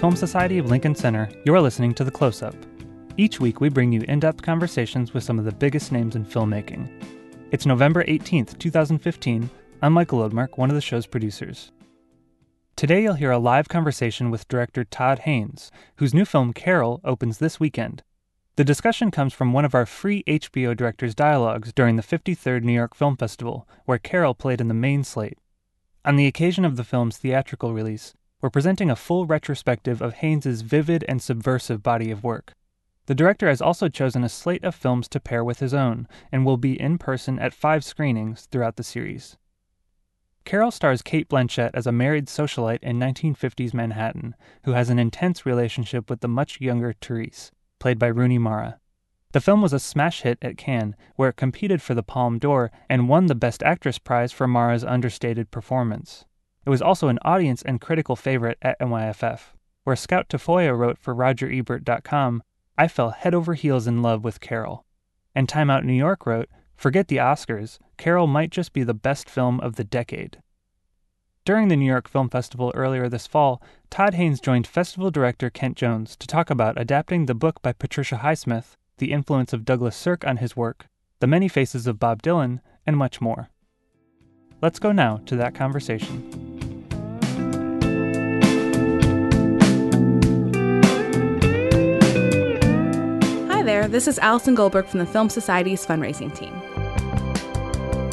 Film Society of Lincoln Center, you're listening to The Close Up. Each week, we bring you in depth conversations with some of the biggest names in filmmaking. It's November 18th, 2015. I'm Michael Odemark, one of the show's producers. Today, you'll hear a live conversation with director Todd Haynes, whose new film Carol opens this weekend. The discussion comes from one of our free HBO directors' dialogues during the 53rd New York Film Festival, where Carol played in the main slate. On the occasion of the film's theatrical release, we're presenting a full retrospective of Haynes's vivid and subversive body of work. The director has also chosen a slate of films to pair with his own and will be in person at five screenings throughout the series. Carol stars Cate Blanchett as a married socialite in 1950s Manhattan who has an intense relationship with the much younger Therese, played by Rooney Mara. The film was a smash hit at Cannes, where it competed for the Palme d'Or and won the Best Actress prize for Mara's understated performance. It was also an audience and critical favorite at NYFF, where Scout Tafoya wrote for RogerEbert.com, I fell head over heels in love with Carol. And Time Out New York wrote, Forget the Oscars, Carol might just be the best film of the decade. During the New York Film Festival earlier this fall, Todd Haynes joined festival director Kent Jones to talk about adapting the book by Patricia Highsmith, the influence of Douglas Sirk on his work, the many faces of Bob Dylan, and much more. Let's go now to that conversation. There, this is Allison Goldberg from the Film Society's fundraising team.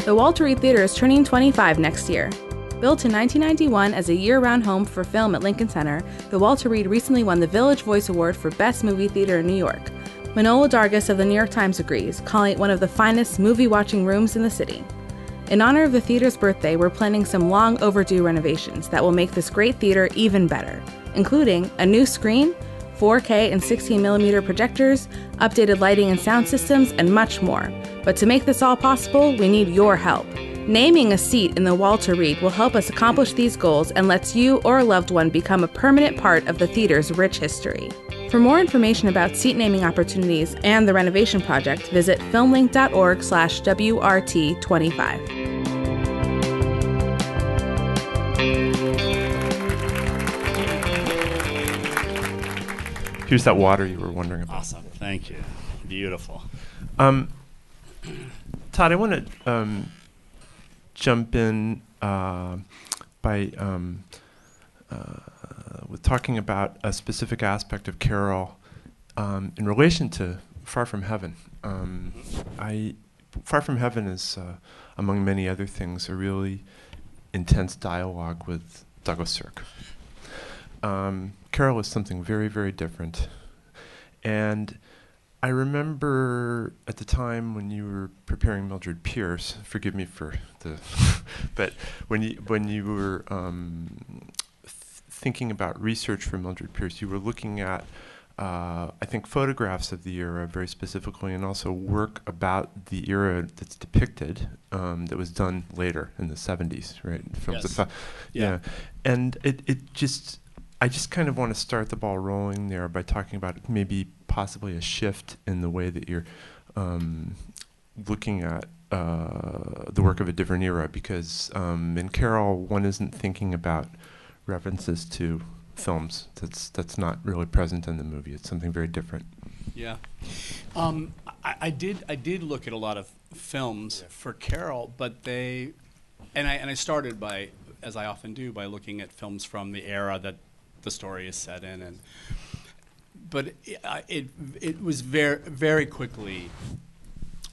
The Walter Reade Theater is turning 25 next year. Built in 1991 as a year round home for film at Lincoln Center, the Walter Reade recently won the Village Voice Award for Best Movie Theater in New York. Manohla Dargis of the New York Times agrees, calling it one of the finest movie watching rooms in the city. In honor of the theater's birthday, we're planning some long overdue renovations that will make this great theater even better, including a new screen, 4K and 16mm projectors, updated lighting and sound systems, and much more. But to make this all possible, we need your help. Naming a seat in the Walter Reade will help us accomplish these goals and lets you or a loved one become a permanent part of the theater's rich history. For more information about seat naming opportunities and the renovation project, visit filmlinc.org/wrt25. Here's that water you were wondering about. Awesome. Thank you. Beautiful. Um, Todd, I want to um, jump in uh, by um, uh, with talking about a specific aspect of Carol um, in relation to Far From Heaven. Um, I Far From Heaven is, uh, among many other things, a really intense dialogue with Douglas Sirk. Um, Carol is something very, very different. And I remember at the time when you were preparing Mildred Pierce, forgive me for the, but when you when you were um, th- thinking about research for Mildred Pierce, you were looking at, uh, I think, photographs of the era very specifically, and also work about the era that's depicted um, that was done later in the 70s, right? Films yes. yeah. yeah, and it it just I just kind of want to start the ball rolling there by talking about maybe possibly a shift in the way that you're um, looking at uh, the work of a different era. Because um, in Carol, one isn't thinking about references to films. That's that's not really present in the movie. It's something very different. Yeah, um, I, I, did. I did look at a lot of films yeah. for Carol, but they, and I and I started by, as I often do, by looking at films from the era that the story is set in, and but it it, it was very very quickly.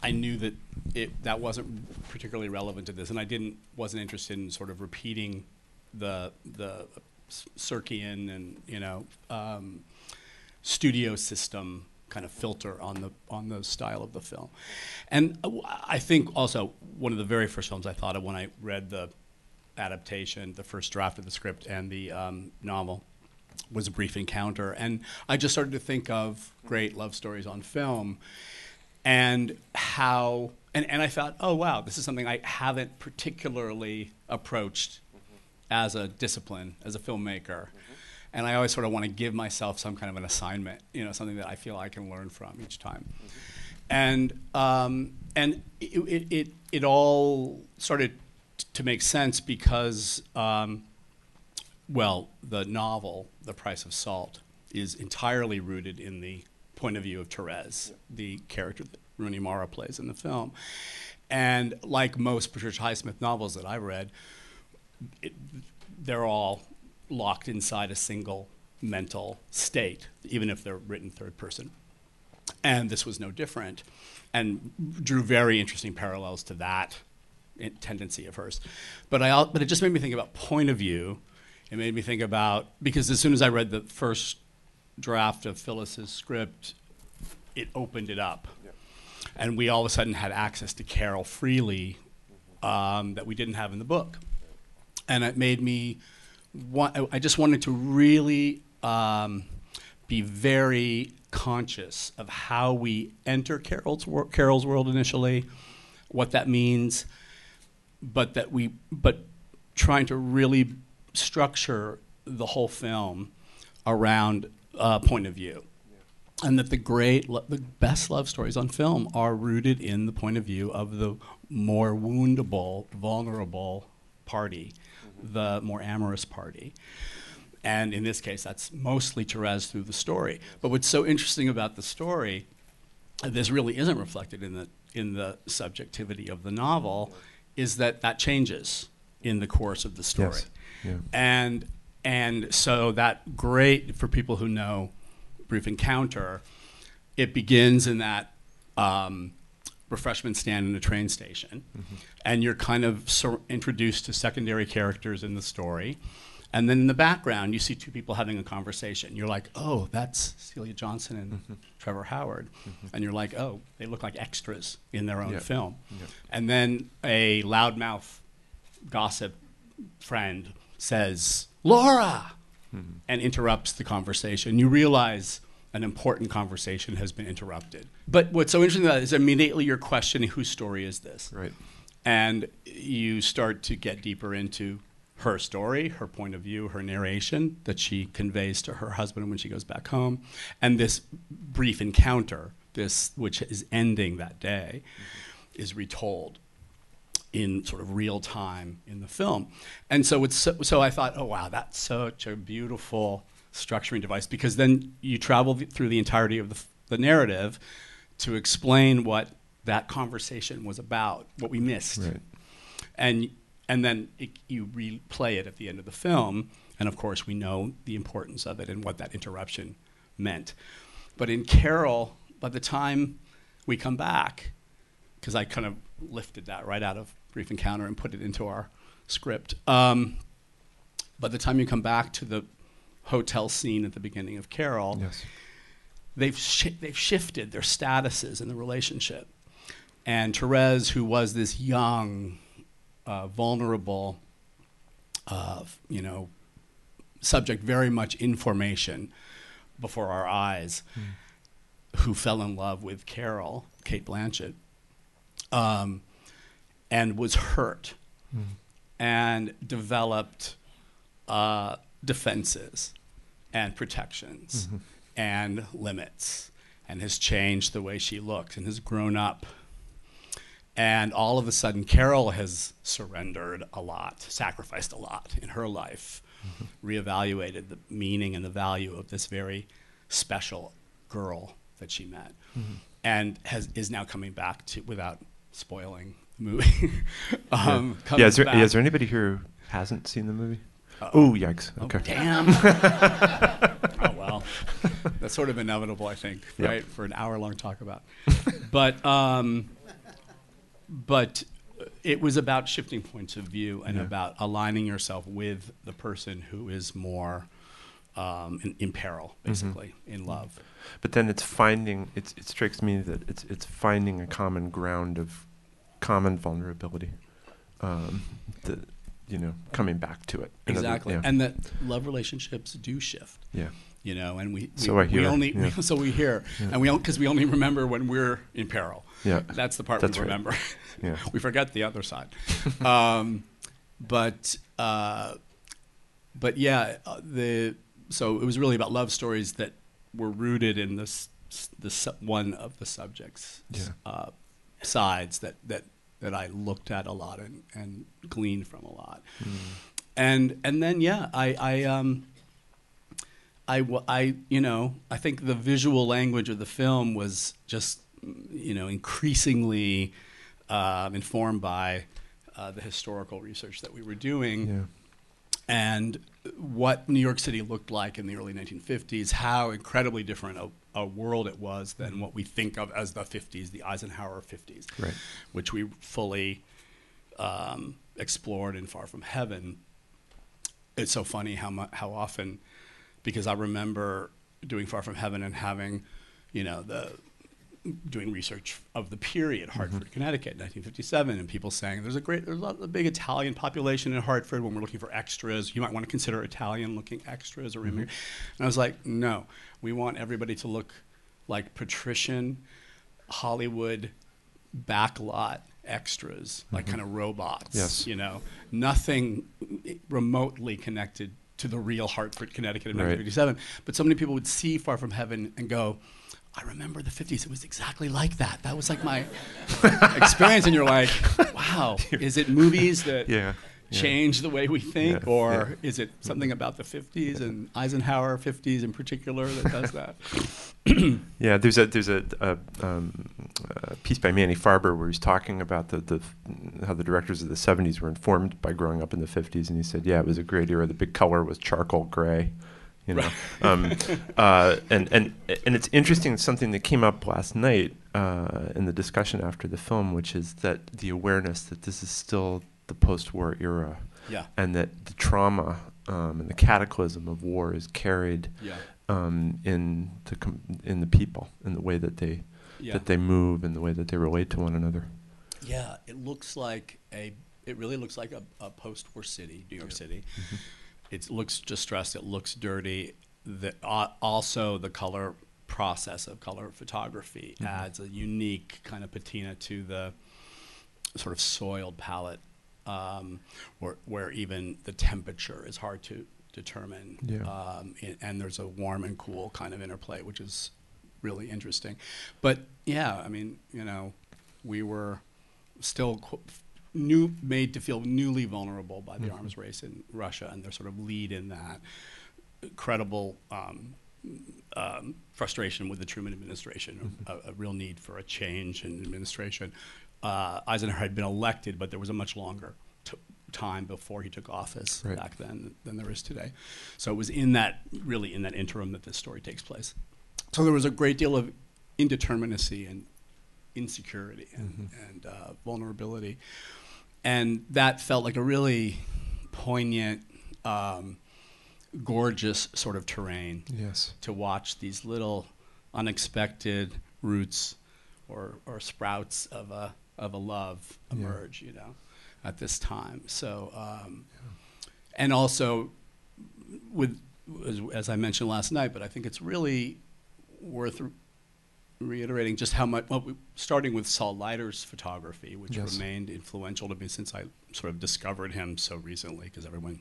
I knew that it that wasn't particularly relevant to this, and I didn't wasn't interested in sort of repeating the the Sirkian and you know um, studio system kind of filter on the on the style of the film. And I think also one of the very first films I thought of when I read the adaptation, the first draft of the script and the um, novel was a brief encounter. And I just started to think of great love stories on film and how, and, and I thought, oh, wow, this is something I haven't particularly approached mm-hmm. as a discipline, as a filmmaker. Mm-hmm. And I always sort of want to give myself some kind of an assignment, you know, something that I feel I can learn from each time. Mm-hmm. And, um, and it, it, it, it, all started t- to make sense because um, well, the novel, The Price of Salt, is entirely rooted in the point of view of Therese, the character that Rooney Mara plays in the film. And like most Patricia Highsmith novels that I've read, it, they're all locked inside a single mental state, even if they're written third person. And this was no different, and drew very interesting parallels to that eh, tendency of hers. But I, but it just made me think about point of view. It made me think about because as soon as I read the first draft of Phyllis's script, it opened it up, and we all of a sudden had access to Carol freely um, that we didn't have in the book, and it made me. Want, I just wanted to really um, be very conscious of how we enter Carol's, wor- Carol's world initially, what that means, but that we, but trying to really structure the whole film around uh, point of view. And that the great, lo- the best love stories on film are rooted in the point of view of the more woundable, vulnerable party, the more amorous party. And in this case, that's mostly Therese through the story. But what's so interesting about the story, this really isn't reflected in the, in the subjectivity of the novel, is that that changes in the course of the story. Yes. Yeah. And, and so that great, for people who know Brief Encounter, it begins in that um, refreshment stand in a train station, mm-hmm. and you're kind of introduced to secondary characters in the story. And then in the background, you see two people having a conversation. You're like, oh, that's Celia Johnson and mm-hmm. Trevor Howard. Mm-hmm. And you're like, oh, they look like extras in their own Yeah. film. Yeah. And then a loudmouth gossip friend says, Laura, and interrupts the conversation. You realize an important conversation has been interrupted. But what's so interesting about it is immediately you're questioning whose story is this? Right. and you start to get deeper into her story, her point of view, her narration that she conveys to her husband when she goes back home, and this brief encounter, this which is ending that day, is retold in sort of real time in the film. And so it's so, so I thought, oh wow, that's such a beautiful structuring device because then you travel th- through the entirety of the, f- the narrative to explain what that conversation was about, what we missed Right. and and then it, you replay it at the end of the film, and of course we know the importance of it and what that interruption meant. But in Carol, by the time we come back, because I kind of lifted that right out of Brief Encounter and put it into our script. Um, by the time you come back to the hotel scene at the beginning of Carol, Yes. they've shi- they've shifted their statuses in the relationship. And Therese, who was this young, uh, vulnerable, uh, you know, subject very much in formation before our eyes, who fell in love with Carol, Cate Blanchett, um, and was hurt and developed uh, defenses and protections and limits and has changed the way she looks and has grown up. And all of a sudden, Carol has surrendered a lot, sacrificed a lot in her life, reevaluated the meaning and the value of this very special girl that she met, and has, is now coming back to, without spoiling movie. um, yeah. Yeah. Is there, yeah, is there anybody here who hasn't seen the movie? Oh, yikes. Oh, Okay. damn. oh, well. That's sort of inevitable, I think, Yep. right? For an hour long talk about. but, um, but it was about shifting points of view and Yeah. about aligning yourself with the person who is more um, in, in peril, Mm-hmm. basically, in love. But then it's finding. It's, it strikes me that it's it's finding a common ground of common vulnerability. Um, the, you know, coming back to it. Other- Exactly. yeah. And that love relationships do shift. yeah. you know, and we, we So I we hear, only yeah. so we hear, and we because we only remember when we're in peril. Yeah. That's the part That's we right. remember. Yeah. we forget the other side. um, but uh, but yeah, uh, the so it was really about love stories that were rooted in this the one of the subjects Yeah. uh, sides that that that I looked at a lot and, and gleaned from a lot. and and then yeah, I I um. I, I, you know, I think the visual language of the film was just, you know, increasingly um, informed by uh, the historical research that we were doing Yeah. and what New York City looked like in the early 1950s, how incredibly different a, a world it was than what we think of as the 50s, the Eisenhower 50s, Right. which we fully um, explored in Far From Heaven. It's so funny how mu- how often, because I remember doing Far From Heaven and having, you know, the doing research of the period, Hartford, mm-hmm. Connecticut, 1957, and people saying there's a great, there's a, lot, a big Italian population in Hartford. When we're looking for extras, you might want to consider Italian-looking extras or immigrant. Mm-hmm. And I was like, no, we want everybody to look like patrician, Hollywood, backlot extras, like mm-hmm. kind of robots. Yes. You know, nothing remotely connected to the real Hartford, Connecticut of Right. 1957. But so many people would see Far From Heaven and go, I remember the 50s. It was exactly like that. That was like my experience. And you're like, wow, is it movies that Yeah, yeah. change the way we think? Yeah, or is it something about the 50s and Eisenhower 50s in particular that does that? Yeah, there's a there's a, a, um, a piece by Manny Farber where he's talking about the, the how the directors of the '70s were informed by growing up in the '50s, and he said, "Yeah, it was a great era. The big color was charcoal gray." You know, um, uh, and and and it's interesting. Something that came up last night uh, in the discussion after the film, which is that the awareness that this is still the post-war era, Yeah. and that the trauma um, and the cataclysm of war is carried Yeah. um, in the com- in the people, in the way that they Yeah. that they move, and the way that they relate to one another. Yeah, it looks like a. It really looks like a, a post-war city, New York City. It looks distressed. It looks dirty. The, uh, also, the color process of color photography adds a unique kind of patina to the sort of soiled palette, um, where where even the temperature is hard to determine. Yeah. Um, and, and there's a warm and cool kind of interplay, which is really interesting. But yeah, I mean, you know, we were still qu- new, made to feel newly vulnerable by the arms race in Russia and their sort of lead in that credible um, um, frustration with the Truman administration, a, a real need for a change in administration. Uh, Eisenhower had been elected, but there was a much longer t- time before he took office Right. back then than there is today. So it was in that, really in that interim that this story takes place. So there was a great deal of indeterminacy and insecurity and, and uh, vulnerability. And that felt like a really poignant, um, gorgeous sort of terrain Yes. to watch these little unexpected roots or, or sprouts of a, of a love Yeah. emerge, you know, at this time. So, um, and also with, as, as I mentioned last night, but I think it's really worth reiterating just how much, well, we, starting with Saul Leiter's photography, which Yes. remained influential to me since I sort of discovered him so recently, because everyone,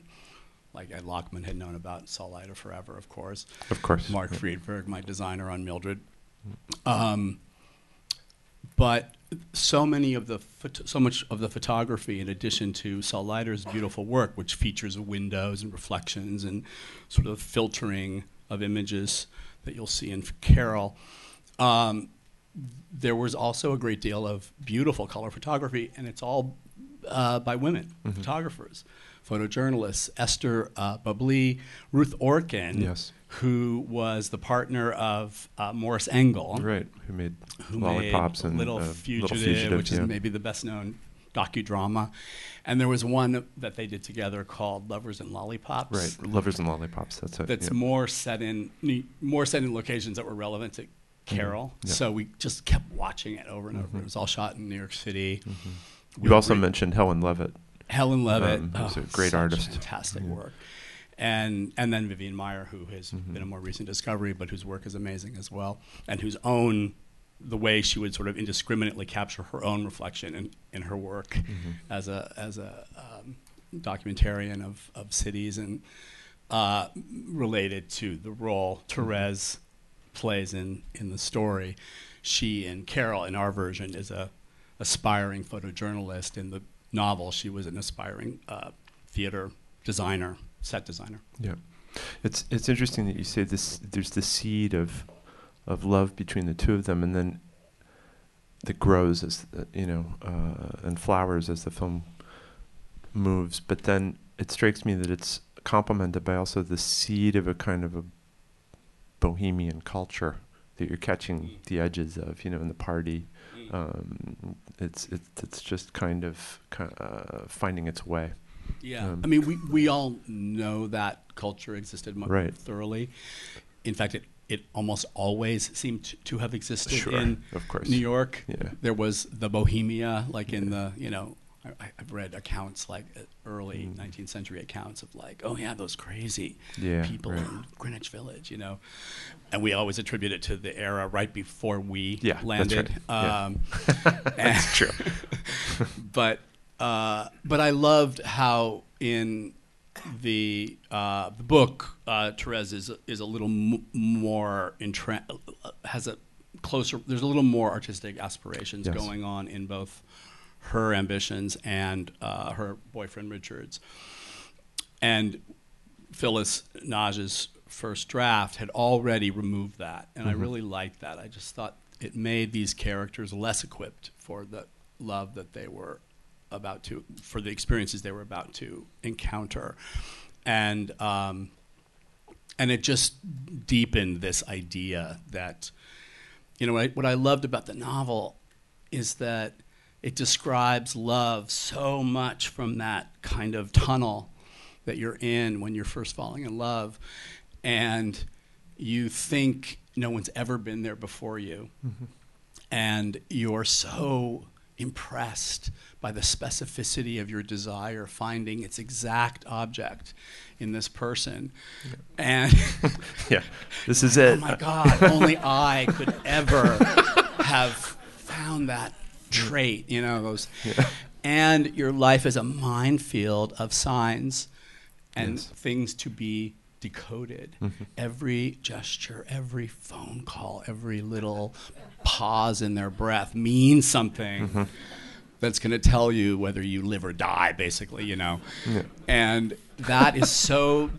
like Ed Lachman, had known about Saul Leiter forever, of course. Of course. Mark Yeah. Friedberg, my designer on Mildred. Um, but so many of the so much of the photography, in addition to Saul Leiter's beautiful work, which features windows and reflections and sort of filtering of images that you'll see in Carol, um, there was also a great deal of beautiful color photography, and it's all uh, by women photographers, photojournalists. Esther uh, Bubley, Ruth Orkin, Yes. who was the partner of uh, Morris Engel, Right. Who made who lollipops made and Little, uh, Fugitive, which is yeah. maybe the best known docudrama. And there was one that they did together called Lovers and Lollipops. right. Lovers and lollipops. That's it. That's yeah. more set in more set in locations that were relevant to Carol. Mm-hmm. Yeah. So we just kept watching it over and over. It was all shot in New York City. We You also re- mentioned Helen Levitt. Helen Levitt, um, who's a oh, great artist. fantastic Yeah. work, and and then Vivian Maier, who has Mm-hmm. been a more recent discovery, but whose work is amazing as well, and whose own the way she would sort of indiscriminately capture her own reflection in, in her work Mm-hmm. as a as a um, documentarian of, of cities and uh, related to the role Therese plays in, in the story. She and Carol, in our version, is a aspiring photojournalist. In the novel, she was an aspiring uh, theater designer, set designer. Yeah, it's it's interesting that you say this. There's the seed of of love between the two of them, and then that grows as you know uh, and flowers as the film moves. But then it strikes me that it's complemented by also the seed of a kind of a bohemian culture that you're catching the edges of, you know, in the party. Um, it's it's it's just kind of uh, finding its way. Yeah, um, I mean, we we all know that culture existed more right. thoroughly. In fact, it it almost always seemed to, to have existed sure, in of course. New York. Yeah. There was the Bohemia, like in the you know I, have read accounts like uh, early mm. 19th century accounts of like, oh yeah, those crazy yeah, people right. in Greenwich Village, you know, and we always attribute it to the era right before we yeah, landed. That's, right. um, yeah. that's true. but uh, but I loved how in the uh, the book uh, Therese is is a little m- more intra- has a closer. There's a little more artistic aspirations yes. going on in both her ambitions and uh, her boyfriend Richard's. And Phyllis Nagy's first draft had already removed that, and mm-hmm. I really liked that. I just thought it made these characters less equipped for the love that they were about to, for the experiences they were about to encounter, and um, and it just deepened this idea that, you know, what I, what I loved about the novel is that it describes love so much from that kind of tunnel that you're in when you're first falling in love and you think no one's ever been there before you mm-hmm. and you're so impressed by the specificity of your desire finding its exact object in this person yeah. and yeah this is it oh my god only i could ever have found that trait, you know, those. Yeah. And your life is a minefield of signs and yes. things to be decoded. Mm-hmm. Every gesture, every phone call, every little pause in their breath means something. Mm-hmm. That's going to tell you whether you live or die, basically, you know. Yeah. And that is so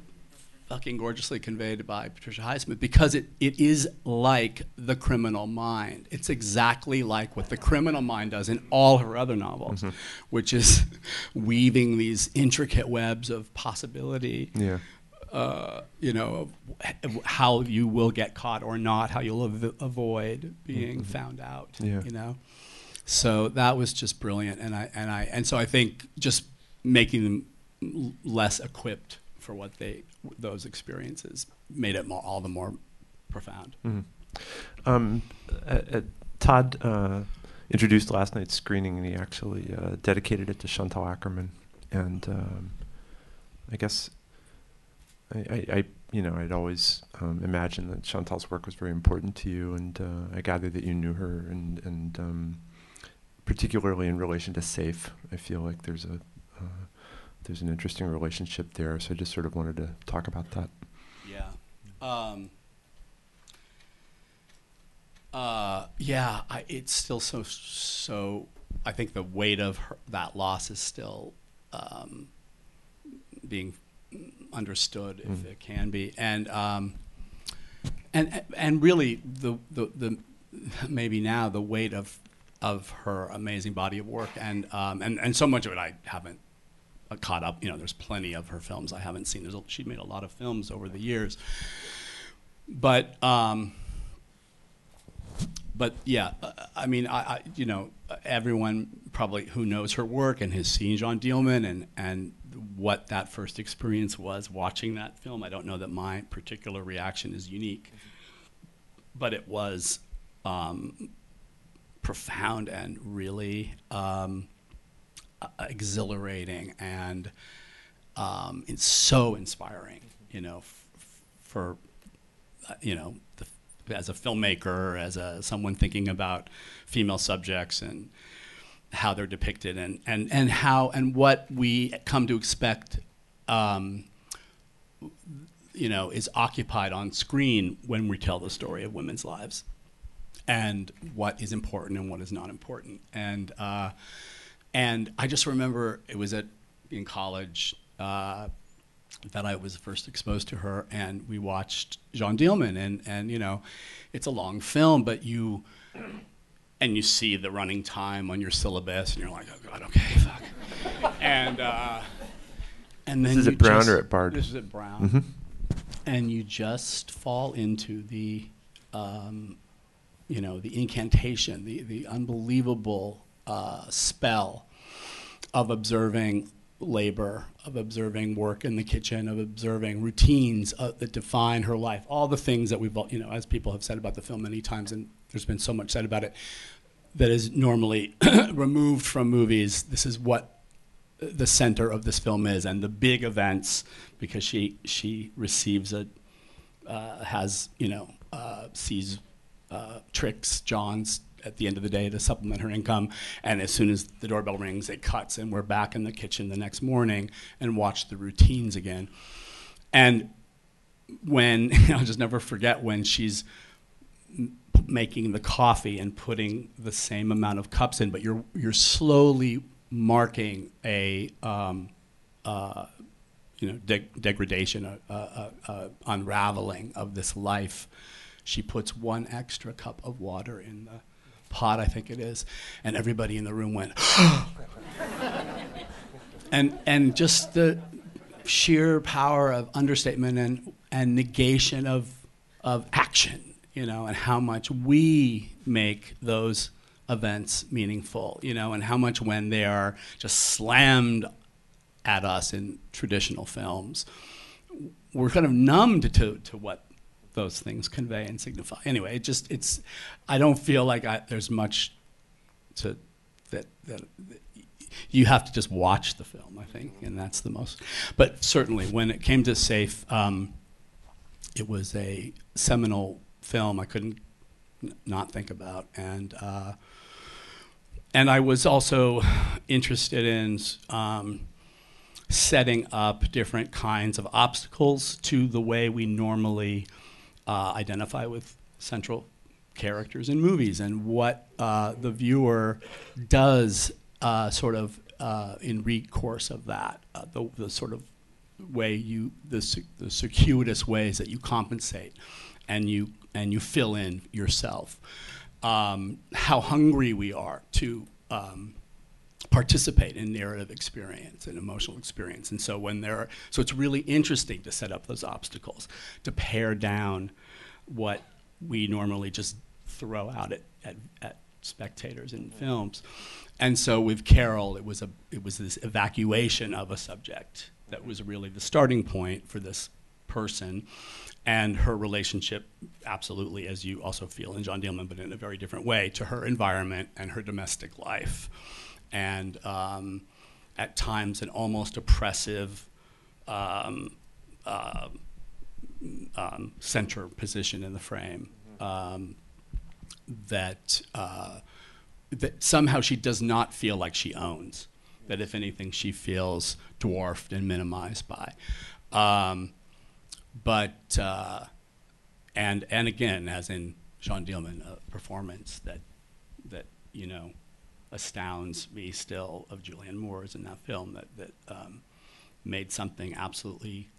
fucking gorgeously conveyed by Patricia Highsmith because it, it is like the criminal mind. It's exactly like what the criminal mind does in all her other novels, mm-hmm. which is weaving these intricate webs of possibility. Yeah. Uh, you know, how you will get caught or not, how you'll av- avoid being mm-hmm. found out. Yeah. You know, so that was just brilliant, and I and I and so I think just making them less equipped for what they those experiences made it more, all the more profound. Mm-hmm. Um, uh, uh, Todd uh, introduced last night's screening, and he actually uh, dedicated it to Chantal Akerman. And um, I guess I, I, I, you know, I'd always um, imagined that Chantal's work was very important to you, and uh, I gather that you knew her, and and um, particularly in relation to Safe, I feel like there's a uh, there's an interesting relationship there. So I just sort of wanted to talk about that. Yeah. Um, uh, yeah, I, it's still so so. I think the weight of her, that loss is still um, being understood, if mm. it can be, and um, and and really the, the the maybe now the weight of of her amazing body of work, and um, and and so much of it I haven't caught up. You know, there's plenty of her films I haven't seen. There's a, she made a lot of films over the years, but um, but yeah, uh, I mean, I, I, you know everyone probably who knows her work and has seen Jeanne Dielman and and what that first experience was watching that film. I don't know that my particular reaction is unique, but it was um, profound and really. Um, uh, exhilarating and um, it's so inspiring, you know, for uh, you know, the, as a filmmaker, as a someone thinking about female subjects and how they're depicted, and and and how and what we come to expect, um, you know, is occupied on screen when we tell the story of women's lives, and what is important and what is not important, and. Uh, and I just remember it was at in college, uh, that I was first exposed to her, and we watched Jeanne Dielman, and and you know, it's a long film, but you and you see the running time on your syllabus, and you're like, oh god, okay, fuck, and uh, and then This is at Brown just- or at Bard? This is at Brown, Mhm. and you just fall into the, um, you know, the incantation, the the unbelievable uh, spell of observing labor, of observing work in the kitchen, of observing routines uh, that define her life, all the things that we've, all, you know, as people have said about the film many times, and there's been so much said about it, that is normally removed from movies. This is what the center of this film is, and the big events, because she she receives a uh, has you know uh, sees uh, tricks John's at the end of the day to supplement her income, and as soon as the doorbell rings, it cuts, and we're back in the kitchen the next morning and watch the routines again, and when I'll just never forget when she's making the coffee and putting the same amount of cups in, but you're you're slowly marking a um, uh, you know de- degradation, a, a, a unraveling of this life. She puts one extra cup of water in the pot, I think it is, and everybody in the room went. and and just the sheer power of understatement and and negation of of action, you know, and how much we make those events meaningful, you know, and how much when they are just slammed at us in traditional films, we're kind of numbed to to what those things convey and signify. Anyway, it just it's I don't feel like I, there's much to that that you have to just watch the film, I think, and that's the most. But certainly, when it came to Safe, um, it was a seminal film I couldn't n- not think about, and uh, and I was also interested in um, setting up different kinds of obstacles to the way we normally uh, identify with central characters in movies and what uh, the viewer does uh, sort of uh, in recourse of that, uh, the, the sort of way you, the, the circuitous ways that you compensate and you, and you fill in yourself. Um, how hungry we are to um, participate in narrative experience and emotional experience. And so when there are, so it's really interesting to set up those obstacles, to pare down what we normally just throw out at, at, at spectators in films. And so with Carol, it was a it was this evacuation of a subject that was really the starting point for this person and her relationship absolutely as you also feel in Jeanne Dielman but in a very different way to her environment and her domestic life and um, at times an almost oppressive um, uh, um, center position in the frame um, that uh, that somehow she does not feel like she owns. That if anything, she feels dwarfed and minimized by. Um, but uh, and and again, as in Jeanne Dielman, a performance that that you know astounds me still of Julianne Moore's in that film that that um, made something absolutely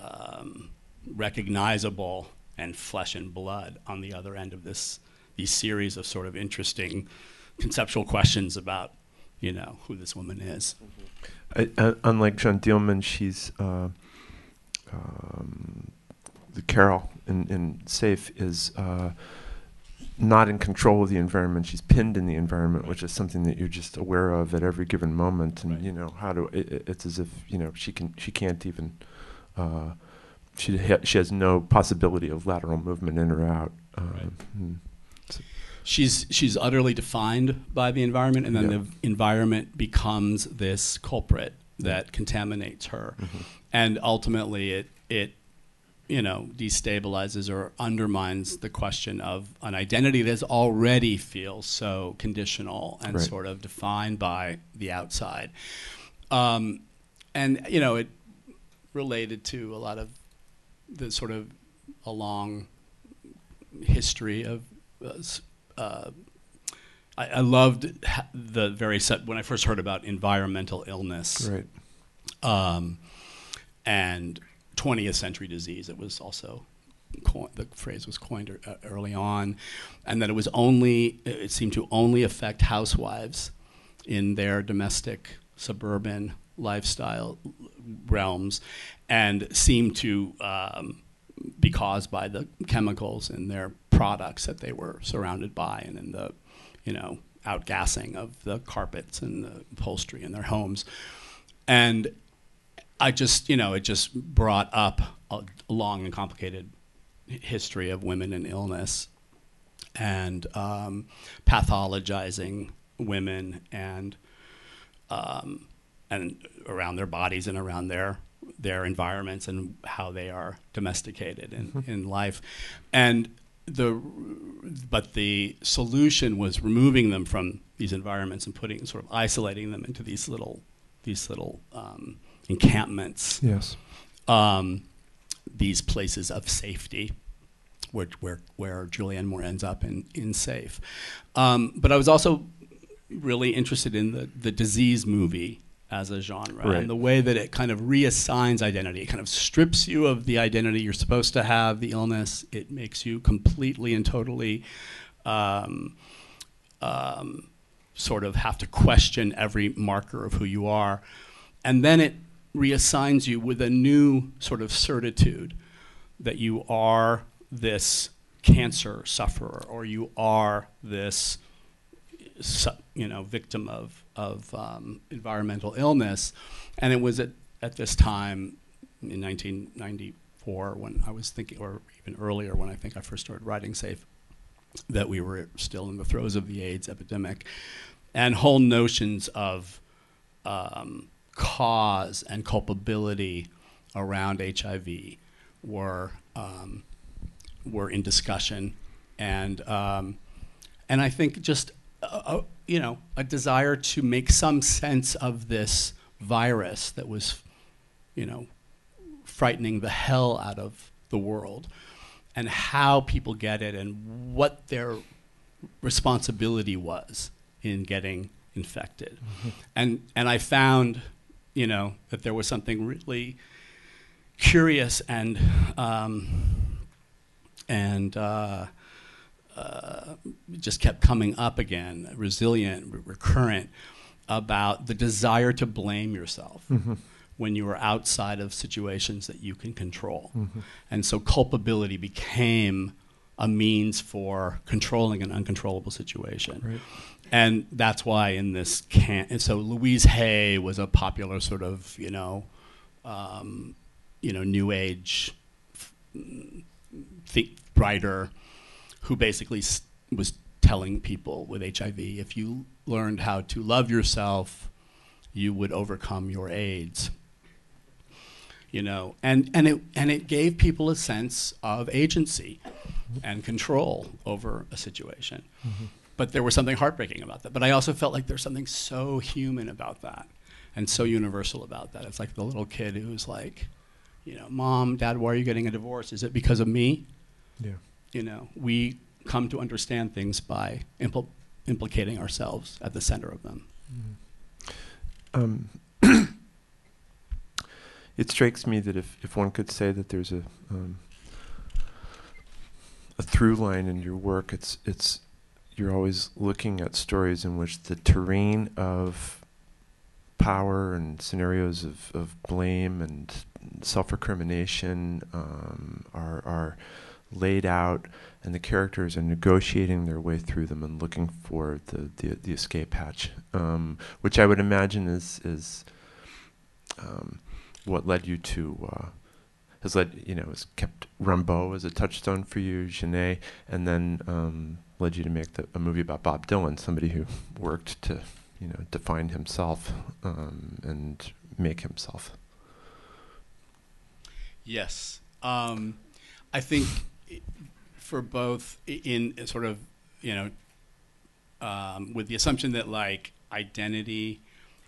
um, recognizable and flesh and blood on the other end of this these series of sort of interesting conceptual questions about you know who this woman is. I, uh, unlike Jeanne Dielman, she's uh, um, the Carol in, in Safe is uh, not in control of the environment. She's pinned in the environment, which is something that you're just aware of at every given moment. And Right. you know how to. It, it- it's as if you know she can. She can't even. Uh, she ha- she has no possibility of lateral movement in or out. Um, Right. mm. she's she's utterly defined by the environment, and then Yeah. the environment becomes this culprit that contaminates her, Mm-hmm. and ultimately it it you know destabilizes or undermines the question of an identity that already feels so conditional and Right. sort of defined by the outside, um, and you know it related to a lot of the sort of a long history of uh, uh, I, I loved the very set when I first heard about environmental illness. Right. Um, and 20th century disease. It was also co- the phrase was coined er, uh, early on, and that it was only it seemed to only affect housewives in their domestic suburban lifestyle realms, and seemed to um, be caused by the chemicals in their products that they were surrounded by, and in the you know outgassing of the carpets and the upholstery in their homes, and I just, you know, it just brought up a long and complicated history of women and illness and um, pathologizing women and um, and around their bodies and around their their environments and how they are domesticated in, mm-hmm. in life and the but the solution was removing them from these environments and putting sort of isolating them into these little these little um, encampments. Yes. Um, these places of safety, where where where Julianne Moore ends up in in safe. Um, but I was also really interested in the the disease movie as a genre right. and the way that it kind of reassigns identity. It kind of strips you of the identity you're supposed to have, the illness. It makes you completely and totally. Um, um, sort of have to question every marker of who you are. And then it reassigns you with a new sort of certitude that you are this cancer sufferer or you are this you know victim of of um, environmental illness. And it was at, at this time in 1994 when I was thinking or even earlier when I think I first started writing safe that we were still in the throes of the AIDS epidemic. And whole notions of um, cause and culpability around HIV were um, were in discussion, and um, and I think just a, uh, a, uh, you know a desire to make some sense of this virus that was, you know, frightening the hell out of the world, and how people get it and what their responsibility was in getting infected, mm-hmm. and and I found you know, that there was something really curious and um, and uh, uh, just kept coming up again, resilient, re- recurrent, about the desire to blame yourself mm-hmm. when you are outside of situations that you can control, mm-hmm. and so culpability became a means for controlling an uncontrollable situation. Right and that's why in this can so Louise Hay was a popular sort of you know um, you know new age th- writer who basically was telling people with HIV if you learned how to love yourself you would overcome your AIDS. You know and and it and it gave people a sense of agency and control over a situation. Mm-hmm but there was something heartbreaking about that. But I also felt like there's something so human about that and so universal about that. It's like the little kid who's like, you know, mom, dad, why are you getting a divorce? Is it because of me? Yeah. You know, we come to understand things by impl- implicating ourselves at the center of them. Mm. Um, it strikes me that if, if one could say that there's a um, a through line in your work, it's it's you're always looking at stories in which the terrain of power and scenarios of, of blame and self-recrimination um, are, are laid out and the characters are negotiating their way through them and looking for the, the, the escape hatch, um, which I would imagine is, is um, what led you to uh, has led you know has kept Rimbaud as a touchstone for you, Genet, and then um, led you to make the, a movie about Bob Dylan, somebody who worked to you know define himself um, and make himself. Yes, um, I think for both in sort of you know um, with the assumption that like identity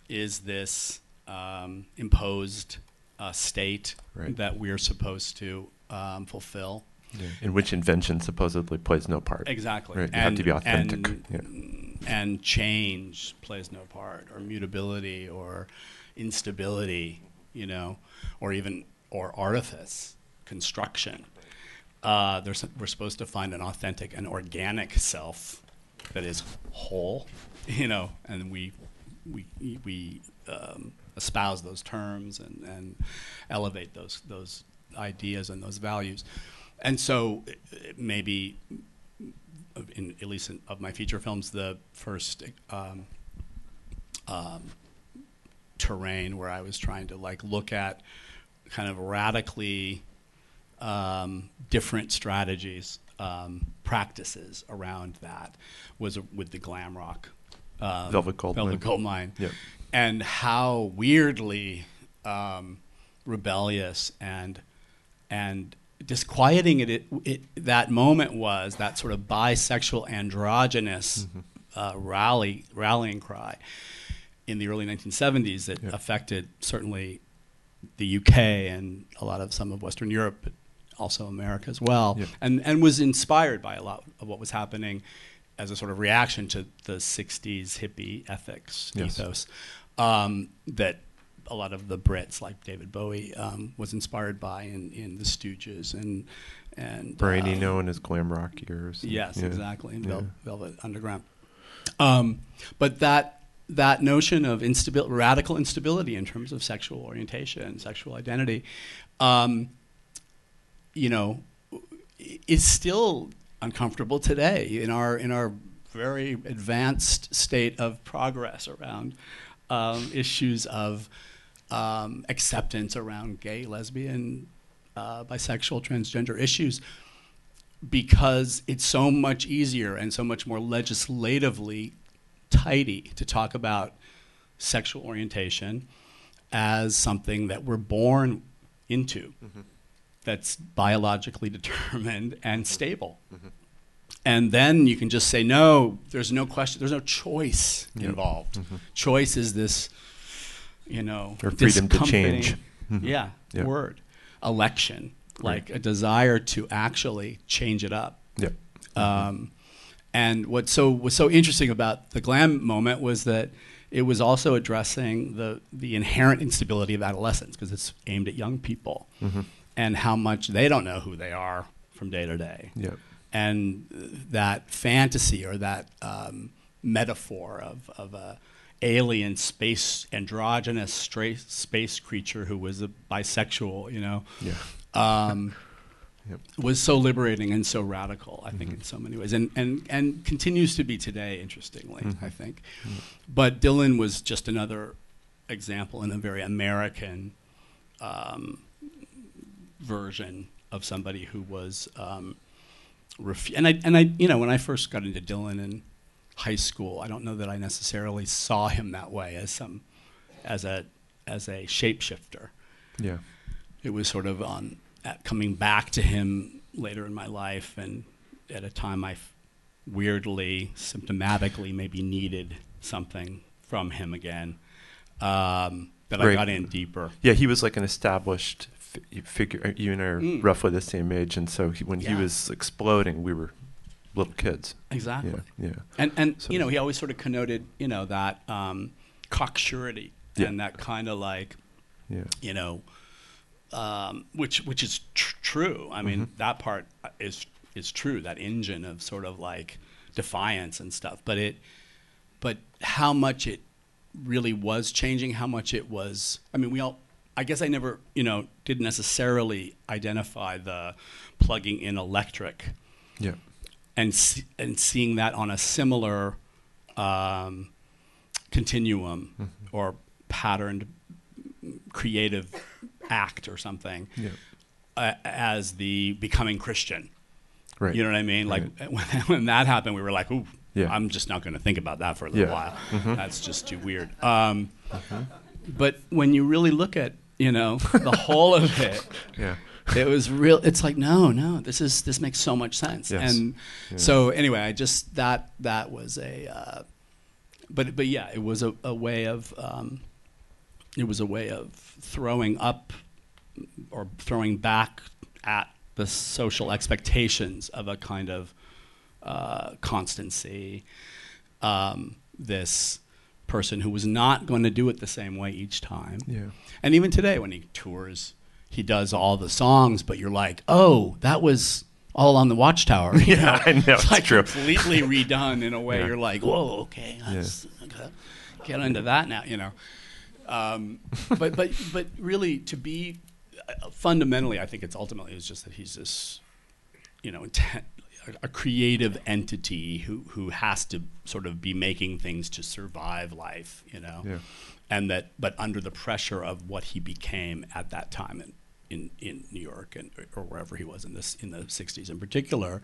is this um, imposed uh, state right. that we're supposed to um, fulfill. Yeah. In which invention supposedly plays no part. Exactly. Right. You and, have to be authentic. And, yeah. and change plays no part, or mutability, or instability. you know, or even or artifice, construction. Uh, there's, we're supposed to find an authentic and organic self that is whole, you know, and we we we um, espouse those terms and, and elevate those those ideas and those values, and so maybe in at least in, of my feature films, the first um, um, terrain where I was trying to like look at kind of radically um, different strategies, um, practices around that was with the glam rock. Um, Velvet Gold Velvet Goldmine. Yep. And how weirdly um, rebellious and and disquieting it, it, it, that moment was that sort of bisexual androgynous mm-hmm. uh, rally rallying cry in the early 1970s that yep. affected certainly the UK and a lot of some of Western Europe, but also America as well, yep. and and was inspired by a lot of what was happening as a sort of reaction to the 60s hippie ethics yes. ethos um, that a lot of the Brits, like David Bowie, um, was inspired by in, in the Stooges and and Brainy, um, known as glam rock years. Yes, yeah. exactly, yeah. Vel- Velvet Underground. Um, but that that notion of instability, radical instability in terms of sexual orientation, sexual identity, um, you know, is still uncomfortable today in our in our very advanced state of progress around um, issues of um, acceptance around gay, lesbian, uh, bisexual, transgender issues because it's so much easier and so much more legislatively tidy to talk about sexual orientation as something that we're born into mm-hmm. That's biologically determined and stable. Mm-hmm. And then you can just say, no, there's no question, there's no choice involved. Mm-hmm. Choice is this you know, or freedom to change. Mm-hmm. Yeah, word. Election, like a desire to actually change it up. Yep. Um, and what so was so interesting about the glam moment was that it was also addressing the the inherent instability of adolescence because it's aimed at young people mm-hmm. And how much they don't know who they are from day to day. Yep. And that fantasy or that um, metaphor of of a alien space androgynous straight space creature who was a bisexual, you know, yeah. um, yep. was so liberating and so radical. I mm-hmm. think in so many ways, and and and continues to be today. Interestingly, mm-hmm. I think. Mm-hmm. But Dylan was just another example in a very American um, version of somebody who was. Um, refu- and I and I you know when I first got into Dylan in high school. I don't know that I necessarily saw him that way as some as a as a shapeshifter. Yeah. It was sort of on coming back to him later in my life and at a time I f- weirdly symptomatically maybe needed something from him again. Um, that right. I got in deeper. Yeah, he was like an established figure. You and I are mm. roughly the same age, and so he, when yeah. he was exploding, we were little kids. Exactly. Yeah. yeah. And and so you know he always sort of connoted you know that um, cocksurety yeah. and that kind of like yeah. you know um, which which is tr- true. I mean mm-hmm. that part is is true. That engine of sort of like defiance and stuff. But it but how much it really was changing. How much it was. I mean we all. I guess I never, you know, didn't necessarily identify the plugging in electric yeah and see, and seeing that on a similar um, continuum mm-hmm. or patterned creative act or something yeah. uh, as the becoming Christian. Right. You know what I mean? Like right. when, when that happened, we were like, "Ooh, yeah. I'm just not going to think about that for a little yeah. while. Mm-hmm. That's just too weird." Um, mm-hmm. But when you really look at you know the whole of it, yeah it was real. It's like no, no. This is this makes so much sense. Yes. And yeah. so anyway, I just that that was a, uh, but but yeah, it was a, a way of um, it was a way of throwing up or throwing back at the social expectations of a kind of uh, constancy. Um, this person who was not going to do it the same way each time. Yeah. And even today, when he tours, he does all the songs, but you're like, oh, that was all on the Watchtower. You Yeah, I know, It's it's like true. completely redone in a way. Yeah. You're like, whoa, okay, let's get into that now, you know. Um, but but but really, to be uh, fundamentally, I think it's ultimately it's just that he's this, you know, intent, a, creative entity who who has to sort of be making things to survive life, you know, Yeah. and that but under the pressure of what he became at that time in in, in New York and or wherever he was in this in the '60s in particular,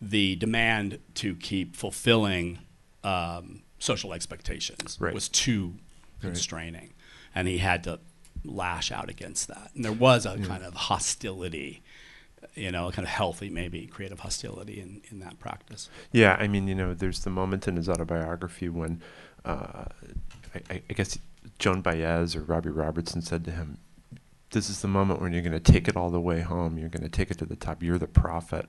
the demand to keep fulfilling um, social expectations Right. was too constraining, and he had to lash out against that. And there was a kind of hostility, you know, kind of healthy, maybe creative hostility in, in that practice. Yeah, I mean, you know, there's the moment in his autobiography when uh, I, I- I guess Joan Baez or Robbie Robertson said to him, "This is the moment when you're going to take it all the way home. You're going to take it to the top. You're the prophet."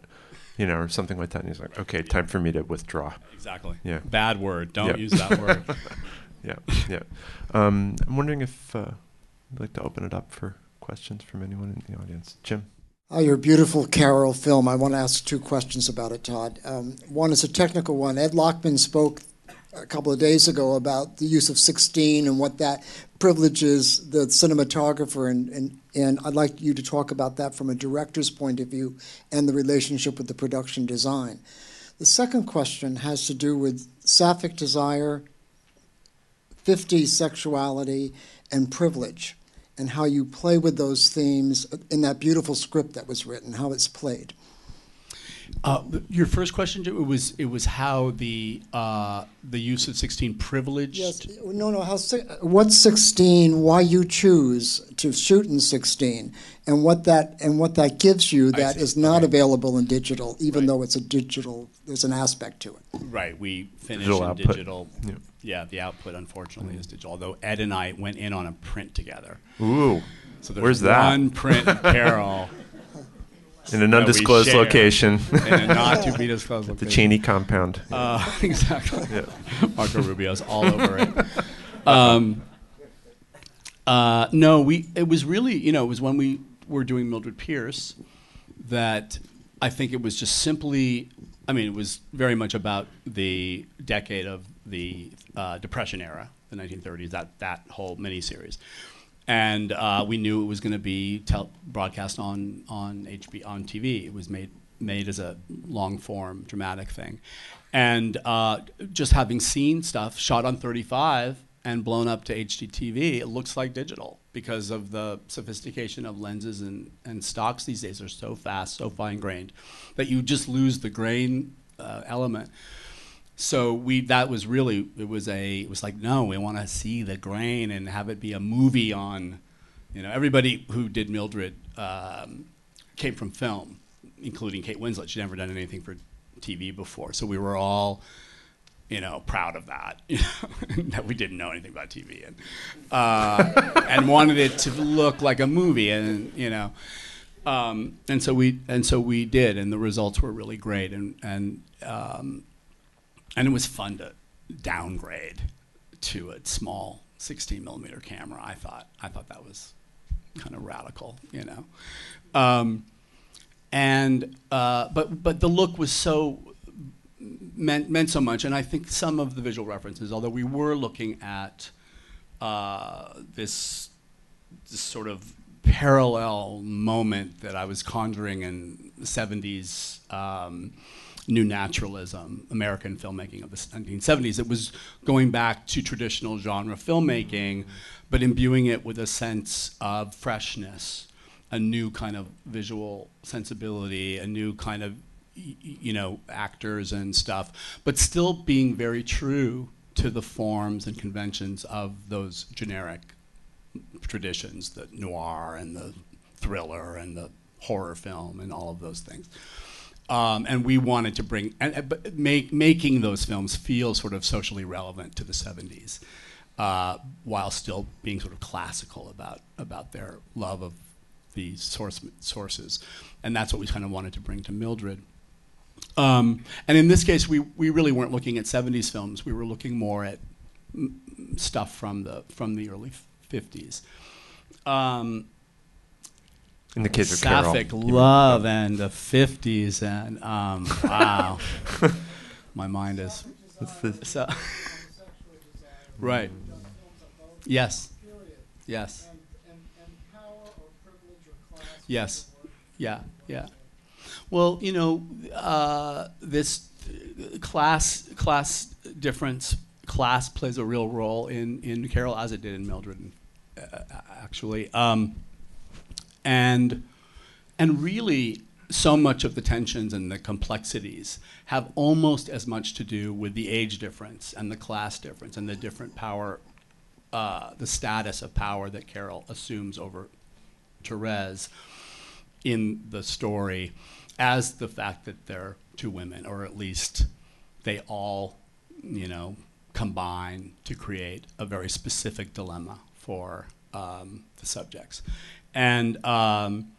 You know, or something like that. And he's like, "Okay, time for me to withdraw." Exactly. Yeah. Bad word. Don't Yep. use that word. Yeah, yeah. Um, I'm wondering if uh, you'd like to open it up for questions from anyone in the audience. Jim. Oh, your beautiful Carol film. I want to ask two questions about it, Todd. Um, one is a technical one. Ed Lachman spoke a couple of days ago about the use of 16 and what that privileges the cinematographer, and, and, and I'd like you to talk about that from a director's point of view and the relationship with the production design. The second question has to do with sapphic desire, 50 sexuality, and privilege and how you play with those themes in that beautiful script that was written, how it's played. Uh, your first question, it was it was how the uh, the use of 16 privileged. Yes, no, no. How what sixteen? Why you choose to shoot in sixteen, and what that and what that gives you I that see. is not Okay. available in digital, even Right. though it's a digital. There's an aspect to it. Right, we finish Digital in output. digital. Yeah. Yeah, the output unfortunately is digital. Although Ed and I went in on a print together. Ooh, So there's Where's that? one print of Carol in an undisclosed share. location, in a not to be disclosed the. Cheney compound. Uh, exactly. Yeah. Marco Rubio's all over it. Um, uh, no, we. It was really, you know, it was when we were doing Mildred Pierce that I think it was just simply. I mean, it was very much about the decade of the uh, Depression era, the 1930s. That that whole miniseries. And uh, we knew it was going to be tel- broadcast on on HB on TV. It was made made as a long form dramatic thing, and uh, just having seen stuff shot on 35 and blown up to HDTV, it looks like digital because of the sophistication of lenses and, and stocks these days are so fast, so fine grained, that you just lose the grain uh, element. So we that was really it was a it was like no we want to see the grain and have it be a movie on, you know everybody who did Mildred um, came from film, including Kate Winslet. She'd never done anything for TV before, so we were all, you know, proud of that. You know, that we didn't know anything about TV and uh, and wanted it to look like a movie, and you know, um, and so we and so we did, and the results were really great, and and um, and it was fun to downgrade to a small 16 millimeter camera. I thought I thought that was kind of radical, you know. Um, and uh, but but the look was so meant meant so much, and I think some of the visual references, although we were looking at uh, this this sort of parallel moment that I was conjuring in the 70s um, new naturalism, American filmmaking of the 1970s. It was going back to traditional genre filmmaking, but imbuing it with a sense of freshness, a new kind of visual sensibility, a new kind of you know actors and stuff, but still being very true to the forms and conventions of those generic traditions, the noir and the thriller and the horror film and all of those things. Um, and we wanted to bring and, but make, making those films feel sort of socially relevant to the 70s, uh, while still being sort of classical about about their love of these source sources, and that's what we kind of wanted to bring to Mildred. Um, and in this case, we, we really weren't looking at 70s films. We were looking more at m- stuff from the from the early fifties. Um, In the case of Carol. Sapphic love and the fifties and um, wow, my mind is so. right. Yes. Yes. Yes. Yeah. Yeah. Well, you know, uh, this uh, class class difference class plays a real role in in Carol as it did in Mildred, uh, actually, um, and and really so much of the tensions and the complexities have almost as much to do with the age difference and the class difference and the different power, uh, the status of power that Carol assumes over Therese in the story as the fact that they're two women, or at least they all, you know, combine to create a very specific dilemma for um, the subjects. And um,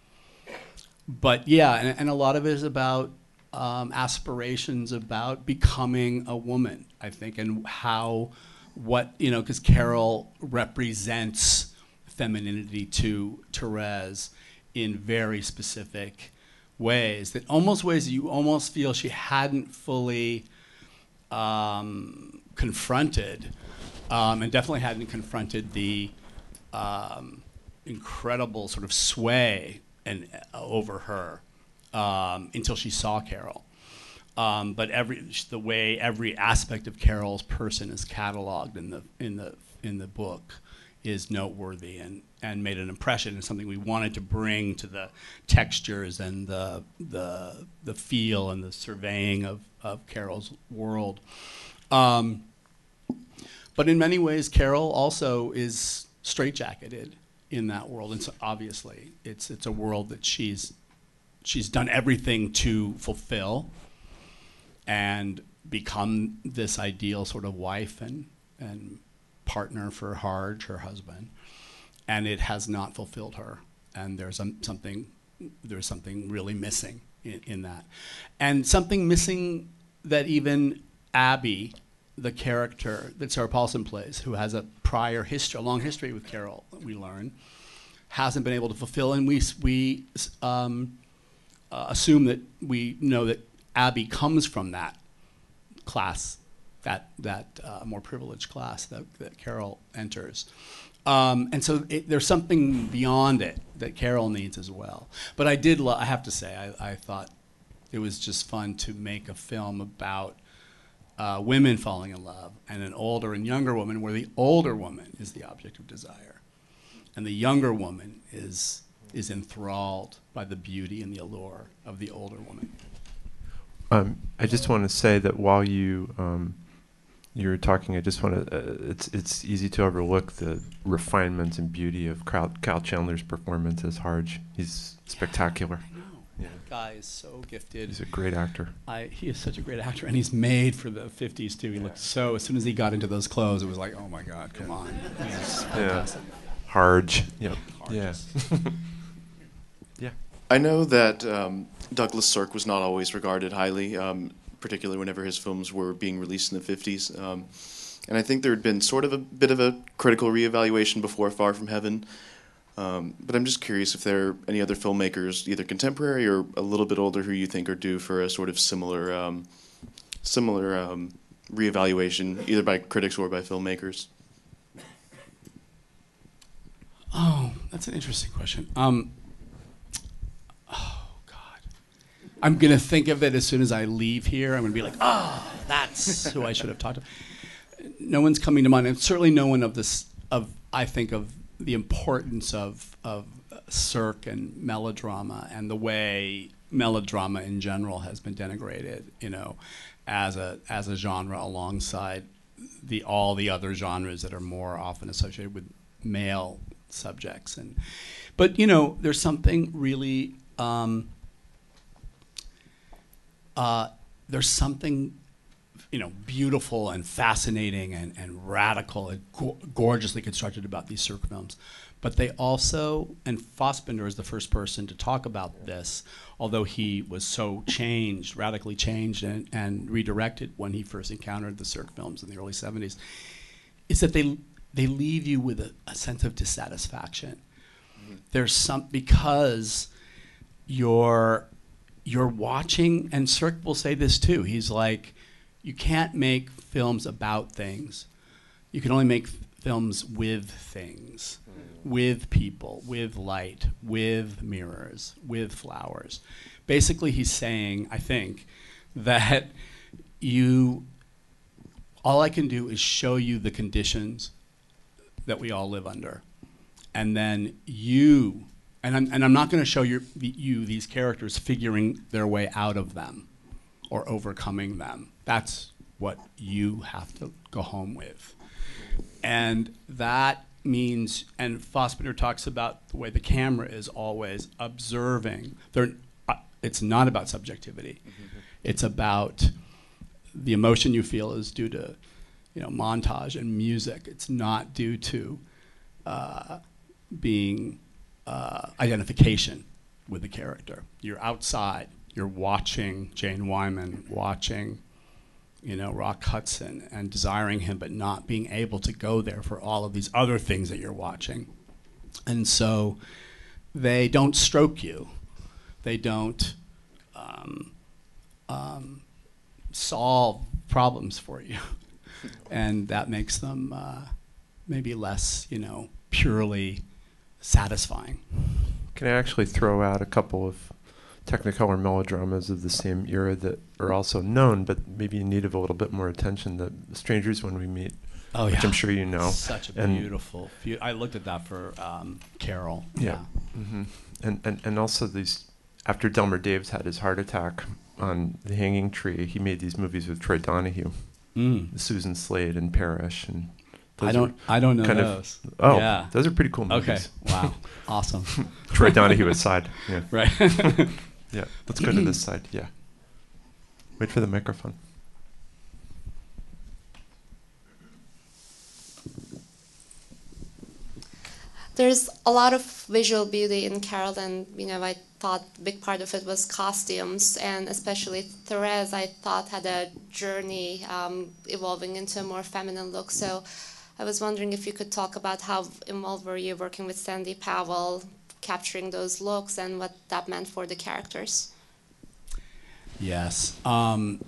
but yeah, and, and a lot of it is about um, aspirations about becoming a woman, I think, and how, what, you know, because Carol represents femininity to Therese in very specific ways, that almost ways you almost feel she hadn't fully um, confronted, um, and definitely hadn't confronted the um, incredible sort of sway and uh, over her um, until she saw Carol. Um, but every the way every aspect of Carol's person is cataloged in the in the in the book is noteworthy and, and made an impression and something we wanted to bring to the textures and the the the feel and the surveying of, of Carol's world. Um, but in many ways, Carol also is straitjacketed in that world, and so obviously, it's it's a world that she's she's done everything to fulfill and become this ideal sort of wife and and partner for Harge, her husband, and it has not fulfilled her. And there's um, something there's something really missing in, in that, and something missing that even Abby, the character that Sarah Paulson plays, who has a prior history, a long history with Carol, we learn, hasn't been able to fulfill, and we we um, uh, assume that we know that Abby comes from that class, that that uh, more privileged class that, that Carol enters. Um, and so it, there's something beyond it that Carol needs as well. But I did, lo- I have to say, I, I thought it was just fun to make a film about uh, women falling in love and an older and younger woman, where the older woman is the object of desire, and the younger woman is is enthralled by the beauty and the allure of the older woman. Um, I just want to say that while you um, you were talking, I just want to. Uh, it's it's easy to overlook the refinement and beauty of Kyle, Kyle Chandler's performance as Harge. He's spectacular. I. Yeah. That guy is so gifted. He's a great actor. I, he is such a great actor, and he's made for the 50s too. He looked so. As soon as he got into those clothes, it was like, oh my God, come on, this is fantastic. Harge. Yep. Yeah. Yeah. I know that um, Douglas Sirk was not always regarded highly, um, particularly whenever his films were being released in the 50s. Um, and I think there had been sort of a bit of a critical reevaluation before Far From Heaven. Um, but I'm just curious if there are any other filmmakers, either contemporary or a little bit older, who you think are due for a sort of similar, um, similar um, reevaluation, either by critics or by filmmakers. Oh, that's an interesting question. Um, oh God, I'm gonna think of it as soon as I leave here. I'm gonna be like, oh, that's who I should have talked to. No one's coming to mind, and certainly no one of this. Of I think of the importance of of Sirk and melodrama and the way melodrama in general has been denigrated. You know, as a as a genre alongside the all the other genres that are more often associated with male subjects and but you know there's something really um, uh, there's something you know beautiful and fascinating and, and radical and go- gorgeously constructed about these Sirk films but they also and Fassbinder is the first person to talk about this although he was so changed radically changed and, and redirected when he first encountered the Sirk films in the early 70s is that they they leave you with a, a sense of dissatisfaction. Mm-hmm. There's some because you're you're watching, and Sirk will say this too. He's like, you can't make films about things. You can only make f- films with things, mm. with people, with light, with mirrors, with flowers. Basically, he's saying, I think, that you all I can do is show you the conditions that we all live under. And then you, and I'm, and I'm not going to show your, you these characters figuring their way out of them or overcoming them. That's what you have to go home with. And that means, and Fassbinder talks about the way the camera is always observing. They're, uh, it's not about subjectivity. It's about the emotion you feel is due to, you know, montage and music. It's not due to uh, being uh, identification with the character. You're outside. You're watching Jane Wyman, watching, you know, Rock Hudson, and desiring him, but not being able to go there for all of these other things that you're watching. And so, they don't stroke you. They don't. Um, um, solve problems for you, and that makes them uh, maybe less, you know, purely satisfying. Can I actually throw out a couple of Technicolor melodramas of the same era that are also known, but maybe in need of a little bit more attention? The Strangers When We Meet, Oh which I'm sure you know. Such a And- beautiful. Few, I looked at that for um, Carol. Yeah. hmm And, and and also these after Delmer Daves had his heart attack on the Hanging Tree, he made these movies with Troy Donahue, Mm. Susan Slade, and Parrish, and I don't. I don't know kind those. Are, oh, yeah. those are pretty cool movies. Okay. Wow. awesome. Troy Donahue aside, yeah, Right. yeah. Let's go to this side. Yeah. Wait for the microphone. There's a lot of visual beauty in Carol, and you know, I thought a big part of it was costumes, and especially Therese, I thought had a journey um, evolving into a more feminine look. So, I was wondering if you could talk about how involved were you working with Sandy Powell, capturing those looks, and what that meant for the characters. Yes, um,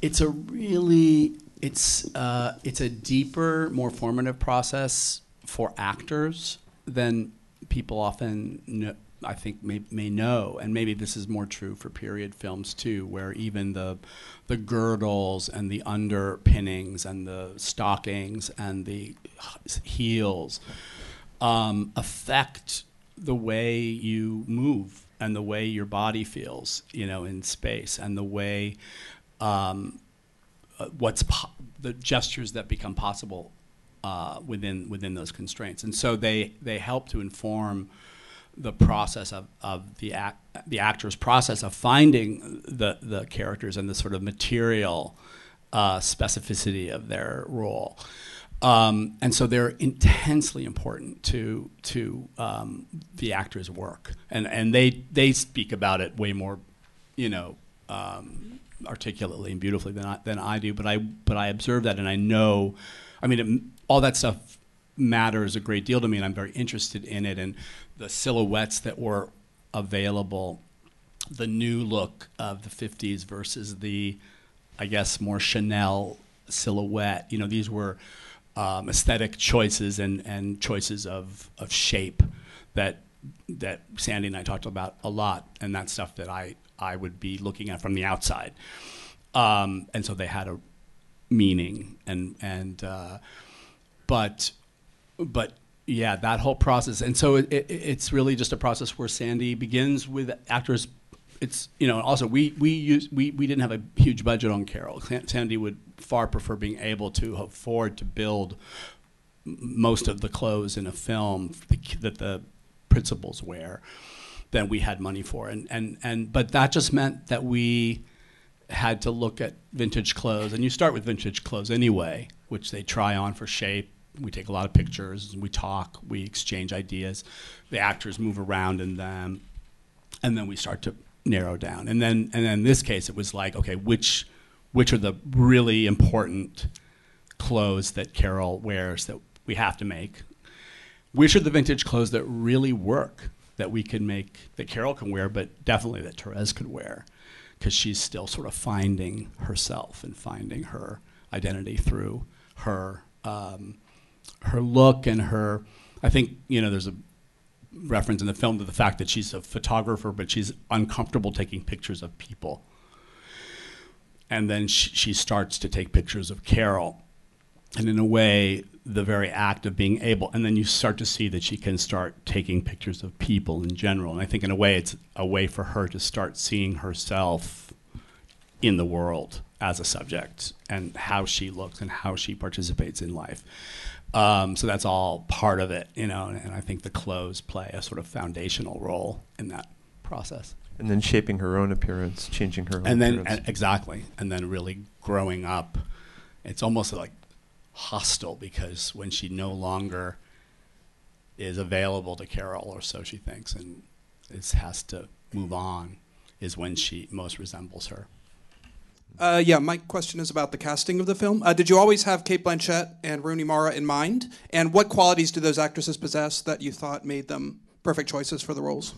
it's a really it's uh, it's a deeper, more formative process for actors than people often know, I think may, may know, and maybe this is more true for period films too, where even the the girdles and the underpinnings and the stockings and the heels um, affect the way you move and the way your body feels, you know, in space, and the way um, uh, what's po- the gestures that become possible uh, within within those constraints, and so they they help to inform the process of, of the act, the actor's process of finding the the characters and the sort of material uh, specificity of their role. Um, and so they're intensely important to to um, the actor's work, and and they they speak about it way more, you know, um, articulately and beautifully than I, than I do. But I but I observe that, and I know, I mean, it, all that stuff matters a great deal to me, and I'm very interested in it. And the silhouettes that were available, the new look of the '50s versus the, I guess, more Chanel silhouette. You know, these were um, aesthetic choices and, and choices of, of shape that that Sandy and I talked about a lot, and that's stuff that I, I would be looking at from the outside. Um, and so they had a meaning, and and uh, but but yeah, that whole process, and so it, it, it's really just a process where Sandy begins with actors. It's you know also we we use we, we didn't have a huge budget on Carol. Sandy would far prefer being able to afford to build most of the clothes in a film that the principals wear than we had money for, and and and but that just meant that we had to look at vintage clothes, and you start with vintage clothes anyway, which they try on for shape. We take a lot of pictures, we talk, we exchange ideas. The actors move around in them, and then we start to narrow down. And then, and then in this case, it was like, okay, which which are the really important clothes that Carol wears that we have to make. Which are the vintage clothes that really work that we can make that Carol can wear, but definitely that Therese could wear, because she's still sort of finding herself and finding her identity through her um, her look and her. I think you know there's a reference in the film to the fact that she's a photographer, but she's uncomfortable taking pictures of people. And then she, she starts to take pictures of Carol. And in a way, the very act of being able, and then you start to see that she can start taking pictures of people in general. And I think, in a way, it's a way for her to start seeing herself in the world as a subject and how she looks and how she participates in life. Um, so that's all part of it, you know, and, and I think the clothes play a sort of foundational role in that process. And then shaping her own appearance, changing her own And then exactly, and then really growing up, it's almost like hostile because when she no longer is available to Carol, or so she thinks, and is, has to move on, is when she most resembles her. Uh, yeah, my question is about the casting of the film. Uh, did you always have Cate Blanchett and Rooney Mara in mind? And what qualities do those actresses possess that you thought made them perfect choices for the roles?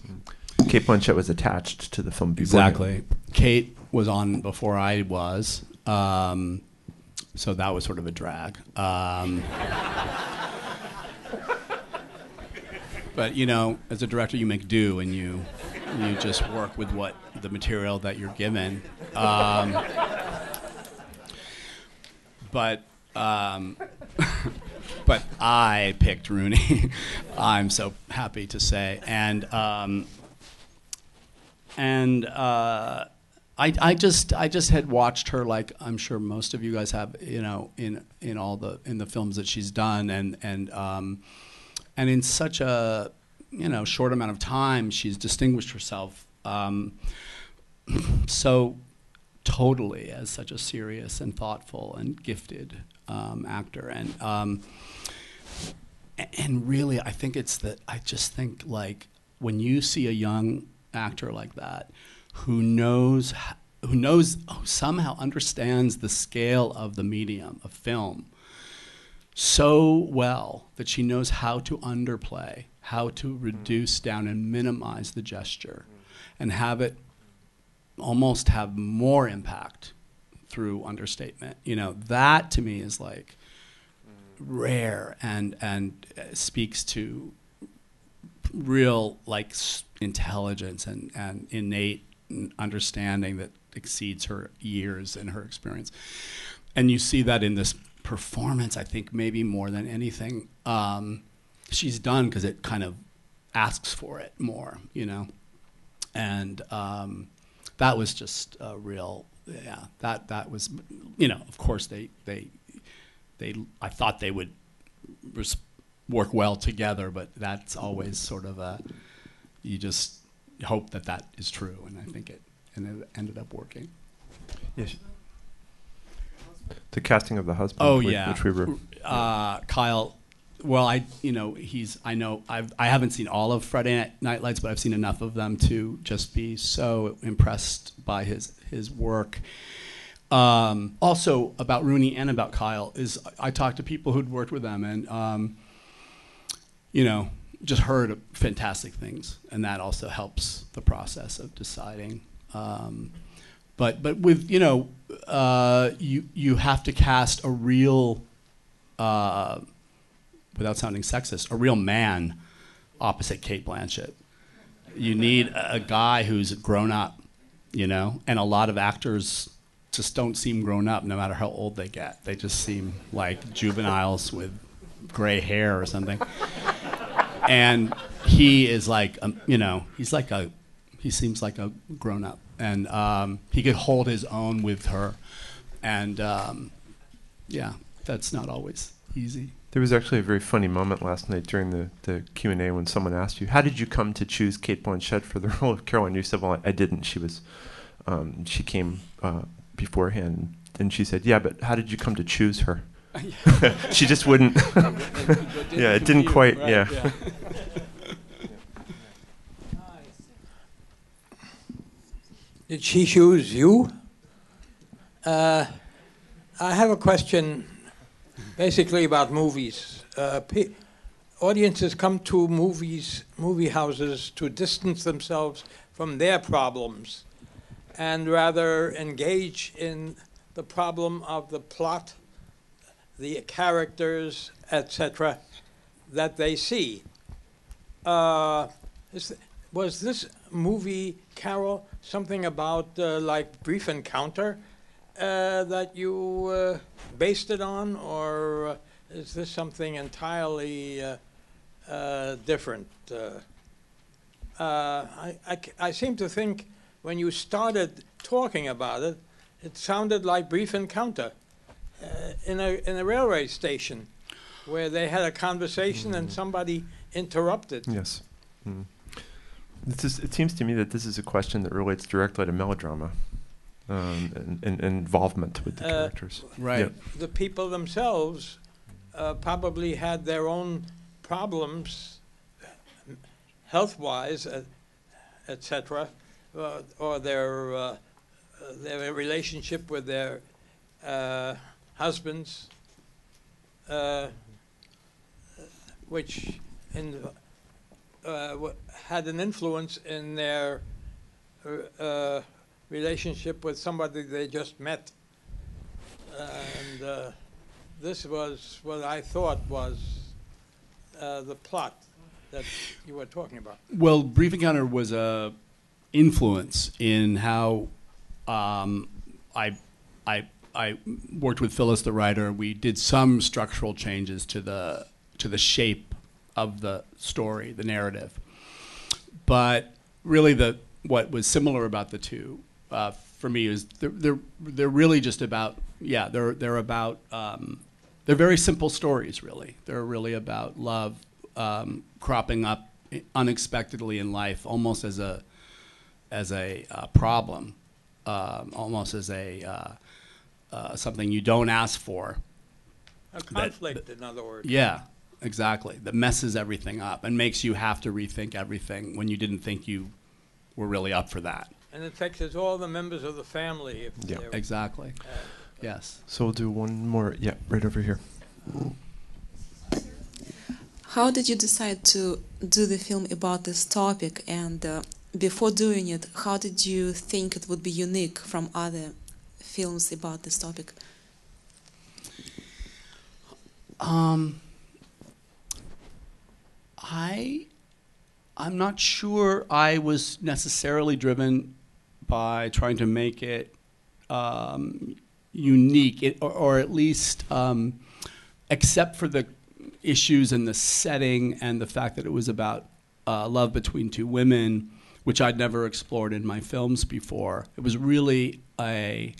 Cate Blanchett was attached to the film before. Exactly. Cate was on before I was, um, so that was sort of a drag. Um, but you know, as a director, you make do, and you you just work with what the material that you're given. Um, but um, but I picked Rooney. I'm so happy to say, and um, and uh, I, I just I just had watched her like I'm sure most of you guys have you know in in all the in the films that she's done and and um, and in such a you know short amount of time she's distinguished herself. Um, so totally as such a serious and thoughtful and gifted um, actor. And um, and really I think it's that I just think like when you see a young actor like that who knows who knows who somehow understands the scale of the medium of film so well that she knows how to underplay, how to reduce down and minimize the gesture, and have it almost have more impact through understatement. You know, that to me is like rare and and uh, speaks to real like intelligence and, and innate understanding that exceeds her years and her experience. And you see that in this performance, I think, maybe more than anything um, she's done because it kind of asks for it more, you know? And um, that was just a real, yeah, that, that was, you know, of course they, they, they, I thought they would res- work well together, but that's always sort of a, you just hope that that is true, and I think it, and it ended up working. Yes. The casting of the husband. Oh which, yeah, which we were. uh, Kyle. Well, I you know he's I know I've I haven't seen all of Friday Night, Night Lights, but I've seen enough of them to just be so impressed by his his work. Um, also about Rooney and about Kyle is I talked to people who'd worked with them and um, you know just heard fantastic things, and that also helps the process of deciding. Um, but but with you know uh, you you have to cast a real uh, without sounding sexist a real man opposite Cate Blanchett. You need a, a guy who's grown up, you know, and a lot of actors just don't seem grown up no matter how old they get. They just seem like juveniles with gray hair or something. and he is like, um, you know, he's like a, he seems like a grown up, and um, he could hold his own with her, and um, yeah, that's not always easy. There was actually a very funny moment last night during the, the Q and A when someone asked you, "How did you come to choose Cate Blanchett for the role of Caroline?" You said, "Well, I, I didn't. She was, um, she came uh, beforehand." And she said, "Yeah, but how did you come to choose her?" she just wouldn't. yeah, it didn't quite. yeah. Did she choose you? Uh, I have a question basically about movies. Uh, audiences come to movies, movie houses, to distance themselves from their problems, and rather engage in the problem of the plot, the characters, etc., that they see. Uh, was this movie, Carol, something about uh, like Brief Encounter uh, that you uh, based it on, or uh, is this something entirely uh, uh, different? Uh, uh, I, I I seem to think when you started talking about it, it sounded like Brief Encounter uh, in, a, in a railway station where they had a conversation and somebody interrupted. Yes. Mm. This is, it seems to me that this is a question that relates directly to melodrama um, and, and, and involvement with the Uh, characters. Right. Yeah. the people themselves uh, probably had their own problems, health-wise, uh, etc., uh, or their uh, uh, their relationship with their uh, husbands, uh, which in, w- had an influence in their uh, uh, relationship with somebody they just met. And uh, this was what I thought was uh, the plot that you were talking about. Well, Brief Encounter was a influence in how um, I, I, I worked with Phyllis, the writer. We did some structural changes to the to the shape of the story, the narrative. But really, the what was similar about the two uh, for me is they're, they're they're really just about yeah they're they're about um, they're very simple stories really. They're really about love um, cropping up unexpectedly in life, almost as a as a uh, problem, um, almost as a uh, uh, something you don't ask for. A conflict, in other words. Yeah, exactly. That messes everything up and makes you have to rethink everything when you didn't think you were really up for that. And it affects all the members of the family. If Yeah. they're, Exactly. uh, Yes. So we'll do one more. Yeah, right over here. How did you decide to do the film about this topic? And uh, before doing it, how did you think it would be unique from other films about this topic? Um, I, I'm not sure I was necessarily driven by trying to make it um, unique, it, or, or at least, um, except for the issues and the setting and the fact that it was about uh, love between two women, which I'd never explored in my films before. It was really a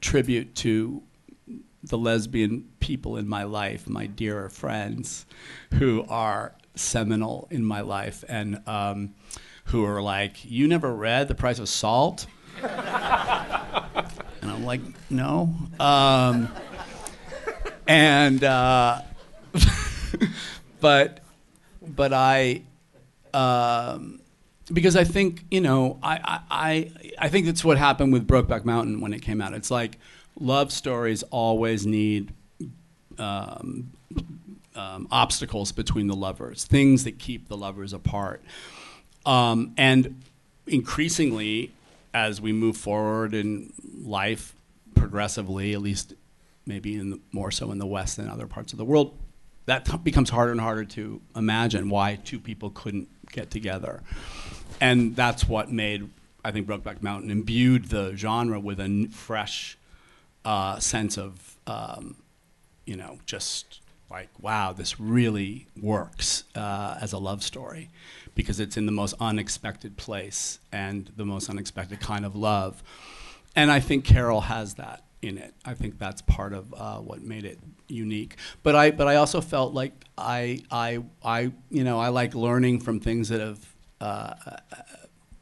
tribute to the lesbian people in my life, my dearer friends, who are seminal in my life and um, who are like, You never read The Price of Salt? and I'm like, No. Um, and, uh, but, but I, um, because I think you know I, I, I think that's what happened with Brokeback Mountain when it came out. It's like love stories always need um, um, obstacles between the lovers, things that keep the lovers apart, um, and increasingly as we move forward in life, progressively, at least maybe in the, more so in the West than other parts of the world, that t- becomes harder and harder to imagine why two people couldn't get together. And that's what made, I think, Brokeback Mountain imbued the genre with a n- fresh uh, sense of, um, you know, just like, wow, this really works uh, as a love story because it's in the most unexpected place and the most unexpected kind of love. And I think Carol has that in it. I think that's part of uh, what made it unique. But I, but I also felt like I, I, I, you know, I like learning from things that have, uh,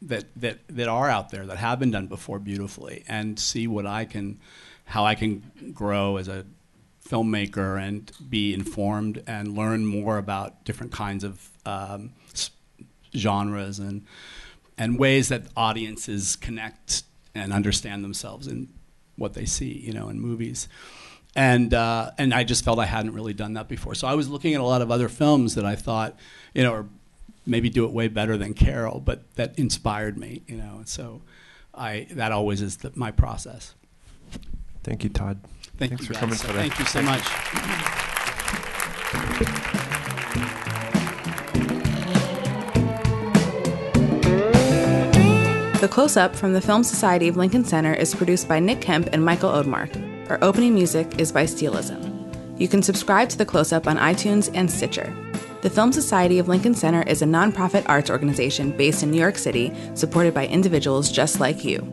that, that, that are out there that have been done before beautifully, and see what I can, how I can grow as a filmmaker and be informed and learn more about different kinds of um, genres and and ways that audiences connect and understand themselves in what they see, you know, in movies. and uh, and I just felt I hadn't really done that before. So I was looking at a lot of other films that I thought, you know, or maybe do it way better than Carol, but that inspired me, you know. And so I that always is the, my process. Thank you, Todd. Thank Thanks you for guys. coming today. Thank you so Thank much. The Close Up from the Film Society of Lincoln Center is produced by Nick Kemp and Michael Odmark. Our opening music is by Steelism. You can subscribe to The Close Up on iTunes and Stitcher. The Film Society of Lincoln Center is a nonprofit arts organization based in New York City, supported by individuals just like you.